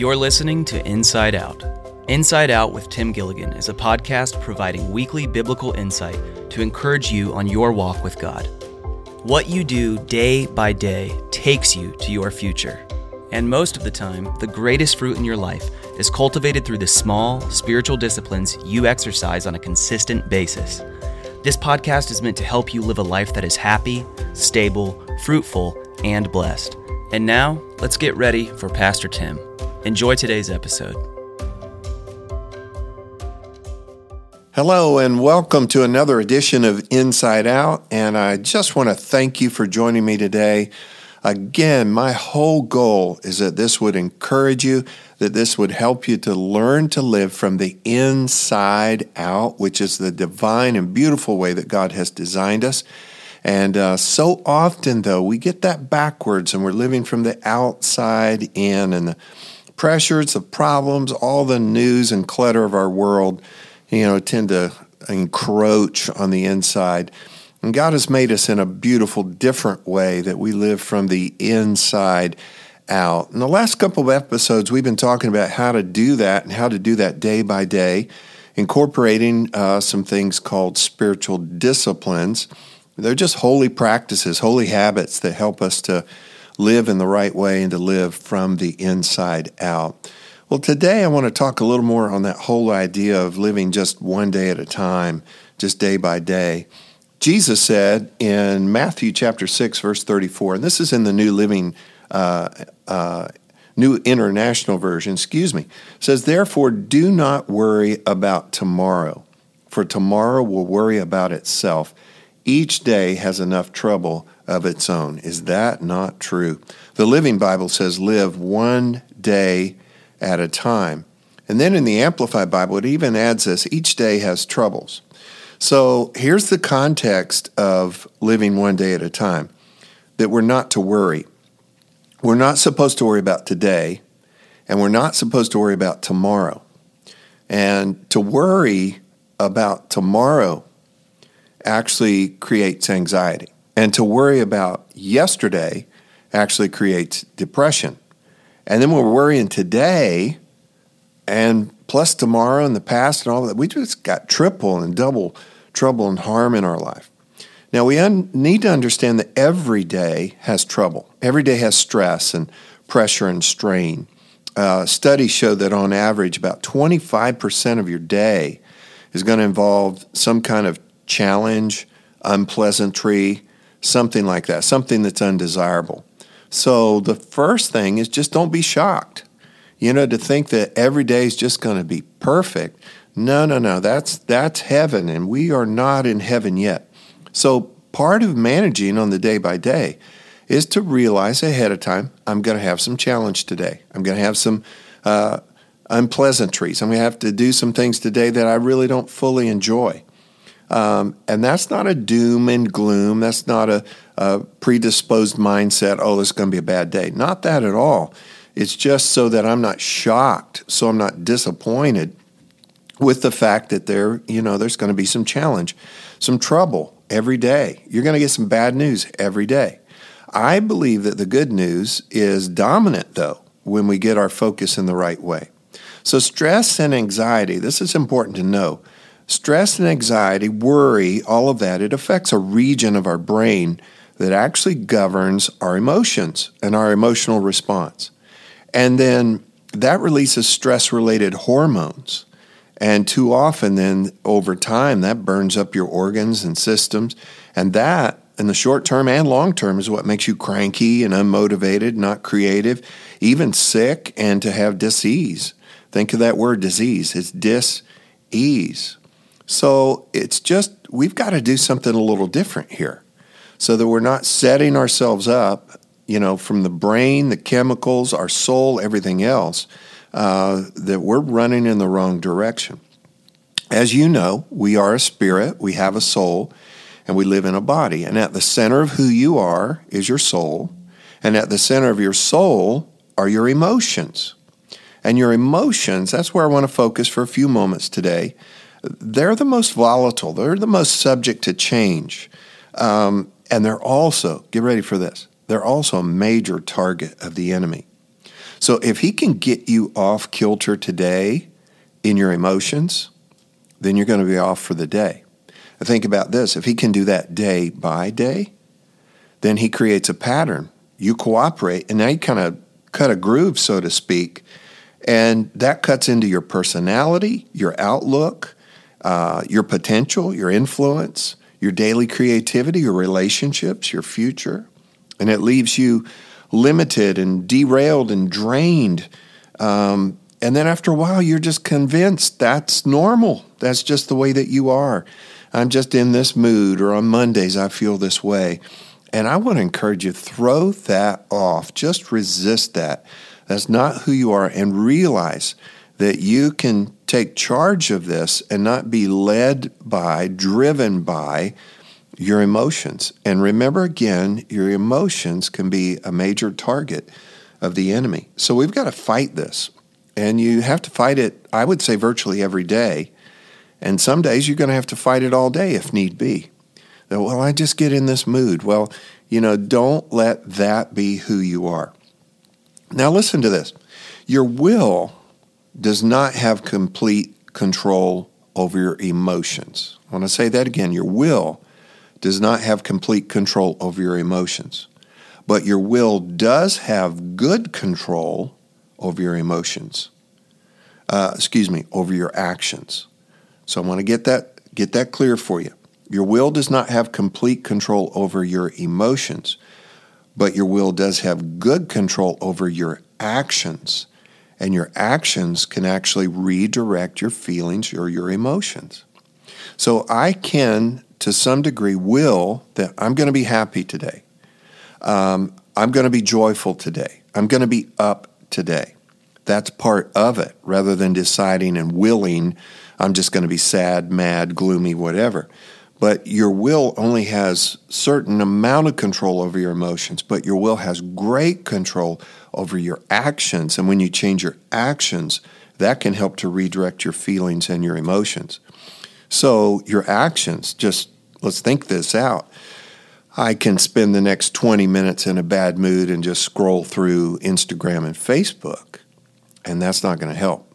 You're listening to Inside Out. Inside Out with Tim Gilligan is a podcast providing weekly biblical insight to encourage you on your walk with God. What you do day by day takes you to your future. And most of the time, the greatest fruit in your life is cultivated through the small, spiritual disciplines you exercise on a consistent basis. This podcast is meant to help you live a life that is happy, stable, fruitful, and blessed. And now, let's get ready for Pastor Tim. Enjoy today's episode. Hello, and welcome to another edition of Inside Out. And I just want to thank you for joining me today. Again, my whole goal is that this would encourage you, that this would help you to learn to live from the inside out, which is the divine and beautiful way that God has designed us. And uh, so often, though, we get that backwards and we're living from the outside in, and the pressures, the problems, all the news and clutter of our world, you know, tend to encroach on the inside. And God has made us in a beautiful, different way that we live from the inside out. In the last couple of episodes, we've been talking about how to do that and how to do that day by day, incorporating uh, some things called spiritual disciplines. They're just holy practices, holy habits that help us to live in the right way and to live from the inside out. Well, today I want to talk a little more on that whole idea of living just one day at a time, just day by day. Jesus said in Matthew chapter 6, verse 34, and this is in the New Living, uh, uh, New International Version, excuse me, says, Therefore, do not worry about tomorrow, for tomorrow will worry about itself. Each day has enough trouble of its own. Is that not true? The Living Bible says, Live one day at a time. And then in the Amplified Bible, it even adds this each day has troubles. So here's the context of living one day at a time that we're not to worry. We're not supposed to worry about today, and we're not supposed to worry about tomorrow. And to worry about tomorrow actually creates anxiety. And to worry about yesterday actually creates depression. And then we're worrying today, and plus tomorrow and the past and all that, we just got triple and double trouble and harm in our life. Now, we un- need to understand that every day has trouble. Every day has stress and pressure and strain. Uh, studies show that on average, about 25% of your day is going to involve some kind of challenge, unpleasantry, something like that, something that's undesirable. So the first thing is just don't be shocked. You know, to think that every day is just going to be perfect no, no, no. That's that's heaven, and we are not in heaven yet. So part of managing on the day by day is to realize ahead of time I'm going to have some challenge today. I'm going to have some uh, unpleasantries. I'm going to have to do some things today that I really don't fully enjoy. Um, and that's not a doom and gloom. That's not a, a predisposed mindset. Oh, this is going to be a bad day. Not that at all. It's just so that I'm not shocked, so I'm not disappointed with the fact that there, you know, there's going to be some challenge, some trouble every day. You're going to get some bad news every day. I believe that the good news is dominant, though, when we get our focus in the right way. So, stress and anxiety, this is important to know. Stress and anxiety, worry, all of that, it affects a region of our brain that actually governs our emotions and our emotional response. And then that releases stress related hormones. And too often, then over time, that burns up your organs and systems. And that, in the short term and long term, is what makes you cranky and unmotivated, not creative, even sick, and to have disease. Think of that word disease. It's dis-ease. So it's just, we've got to do something a little different here so that we're not setting ourselves up, you know, from the brain, the chemicals, our soul, everything else uh, that we're running in the wrong direction. As you know, we are a spirit, we have a soul, and we live in a body. And at the center of who you are is your soul, and at the center of your soul are your emotions. And your emotions, that's where I want to focus for a few moments today. They're the most volatile, they're the most subject to change. Um, and they're also, get ready for this, they're also a major target of the enemy. So if he can get you off kilter today in your emotions, then you're going to be off for the day. Think about this if he can do that day by day, then he creates a pattern. You cooperate, and now you kind of cut a groove, so to speak, and that cuts into your personality, your outlook, uh, your potential, your influence, your daily creativity, your relationships, your future. And it leaves you limited and derailed and drained. Um, and then after a while, you're just convinced that's normal. That's just the way that you are. I'm just in this mood, or on Mondays, I feel this way. And I want to encourage you throw that off. Just resist that. That's not who you are, and realize that you can take charge of this and not be led by, driven by your emotions. And remember again, your emotions can be a major target of the enemy. So we've got to fight this. And you have to fight it, I would say, virtually every day. And some days you're going to have to fight it all day if need be. Well, I just get in this mood. Well, you know, don't let that be who you are. Now, listen to this your will does not have complete control over your emotions. I want to say that again. Your will does not have complete control over your emotions, but your will does have good control over your emotions. Uh, excuse me, over your actions. So I want to get that get that clear for you. Your will does not have complete control over your emotions, but your will does have good control over your actions. And your actions can actually redirect your feelings or your emotions. So I can, to some degree, will that I'm going to be happy today. Um, I'm going to be joyful today. I'm going to be up today. That's part of it rather than deciding and willing, I'm just going to be sad, mad, gloomy, whatever. But your will only has certain amount of control over your emotions, but your will has great control over your actions. And when you change your actions, that can help to redirect your feelings and your emotions. So your actions, just let's think this out. I can spend the next 20 minutes in a bad mood and just scroll through Instagram and Facebook, and that's not going to help.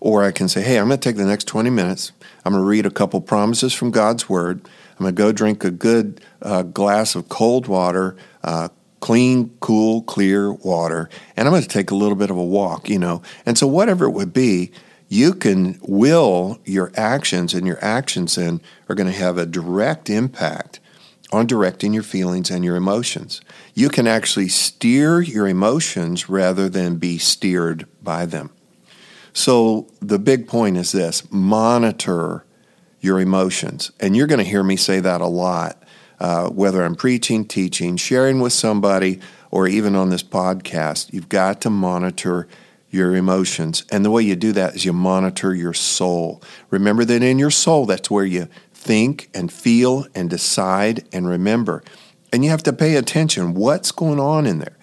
Or I can say, hey, I'm going to take the next 20 minutes. I'm going to read a couple promises from God's Word. I'm going to go drink a good uh, glass of cold water, uh, clean, cool, clear water, and I'm going to take a little bit of a walk, you know. And so, whatever it would be, you can will your actions, and your actions then are going to have a direct impact on directing your feelings and your emotions. You can actually steer your emotions rather than be steered by them. So the big point is this monitor your emotions. And you're going to hear me say that a lot, uh, whether I'm preaching, teaching, sharing with somebody, or even on this podcast. You've got to monitor your emotions. And the way you do that is you monitor your soul. Remember that in your soul, that's where you think and feel and decide and remember. And you have to pay attention. What's going on in there?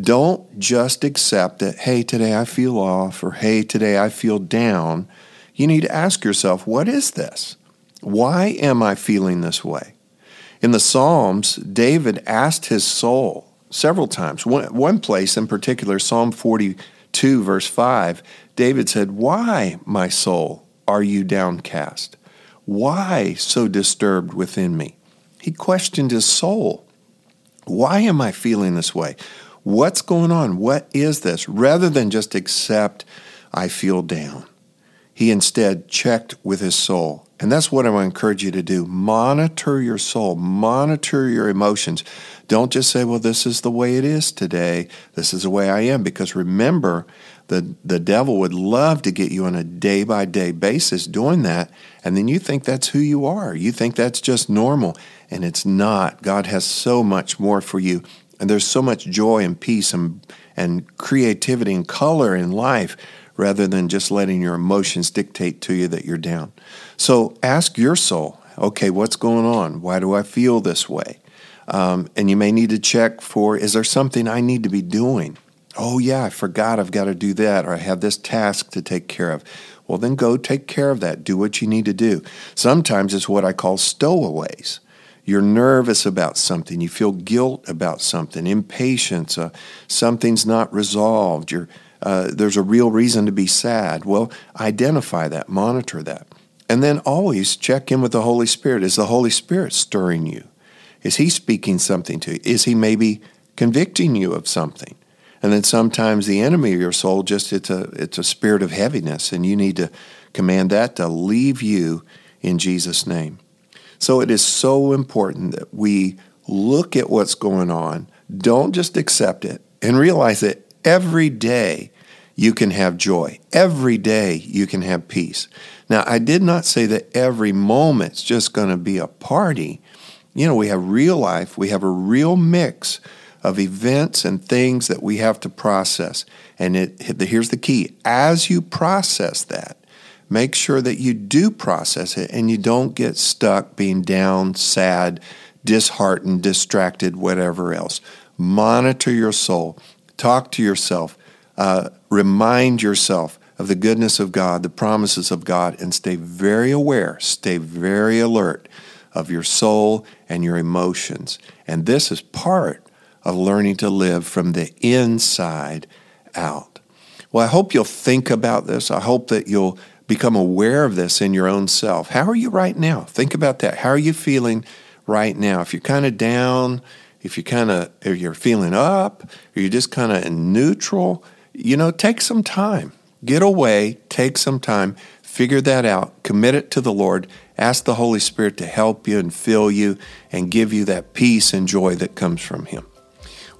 Don't just accept that, hey, today I feel off, or hey, today I feel down. You need to ask yourself, what is this? Why am I feeling this way? In the Psalms, David asked his soul several times. One, one place in particular, Psalm 42, verse 5, David said, Why, my soul, are you downcast? Why so disturbed within me? He questioned his soul. Why am I feeling this way? What's going on? What is this? Rather than just accept, I feel down. He instead checked with his soul. And that's what I want to encourage you to do. Monitor your soul, monitor your emotions. Don't just say, well, this is the way it is today. This is the way I am. Because remember, the, the devil would love to get you on a day by day basis doing that. And then you think that's who you are. You think that's just normal. And it's not. God has so much more for you. And there's so much joy and peace and, and creativity and color in life rather than just letting your emotions dictate to you that you're down. So ask your soul, okay, what's going on? Why do I feel this way? Um, and you may need to check for is there something I need to be doing? Oh, yeah, I forgot I've got to do that, or I have this task to take care of. Well, then go take care of that. Do what you need to do. Sometimes it's what I call stowaways you're nervous about something, you feel guilt about something, impatience, uh, something's not resolved, you're, uh, there's a real reason to be sad. Well, identify that, monitor that. And then always check in with the Holy Spirit. Is the Holy Spirit stirring you? Is He speaking something to you? Is He maybe convicting you of something? And then sometimes the enemy of your soul just it's a it's a spirit of heaviness, and you need to command that to leave you in Jesus' name. So it is so important that we look at what's going on, don't just accept it, and realize that every day you can have joy. Every day you can have peace. Now, I did not say that every moment's just going to be a party. You know, we have real life, we have a real mix of events and things that we have to process. And it, here's the key as you process that, make sure that you do process it and you don't get stuck being down, sad, disheartened, distracted, whatever else. Monitor your soul, talk to yourself, uh, remind yourself of the goodness of God, the promises of God, and stay very aware, stay very alert of your soul and your emotions. And this is part of learning to live from the inside out. Well, I hope you'll think about this. I hope that you'll become aware of this in your own self. How are you right now? Think about that. How are you feeling right now? If you're kind of down, if you're kind of if you're feeling up, or you're just kind of neutral, you know, take some time. Get away, take some time, figure that out, commit it to the Lord, ask the Holy Spirit to help you and fill you and give you that peace and joy that comes from Him.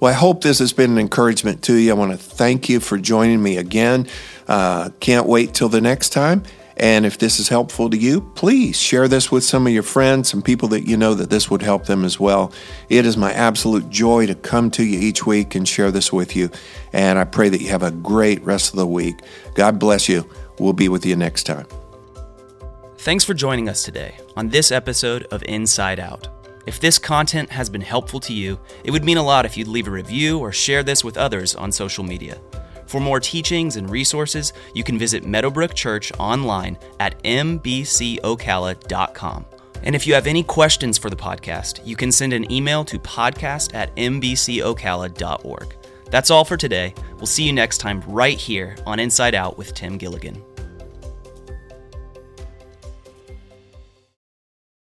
Well, I hope this has been an encouragement to you. I want to thank you for joining me again. Uh, can't wait till the next time. And if this is helpful to you, please share this with some of your friends, some people that you know that this would help them as well. It is my absolute joy to come to you each week and share this with you. And I pray that you have a great rest of the week. God bless you. We'll be with you next time. Thanks for joining us today on this episode of Inside Out. If this content has been helpful to you, it would mean a lot if you'd leave a review or share this with others on social media. For more teachings and resources, you can visit Meadowbrook Church online at mbcocala.com. And if you have any questions for the podcast, you can send an email to podcast at mbcocala.org. That's all for today. We'll see you next time right here on Inside Out with Tim Gilligan.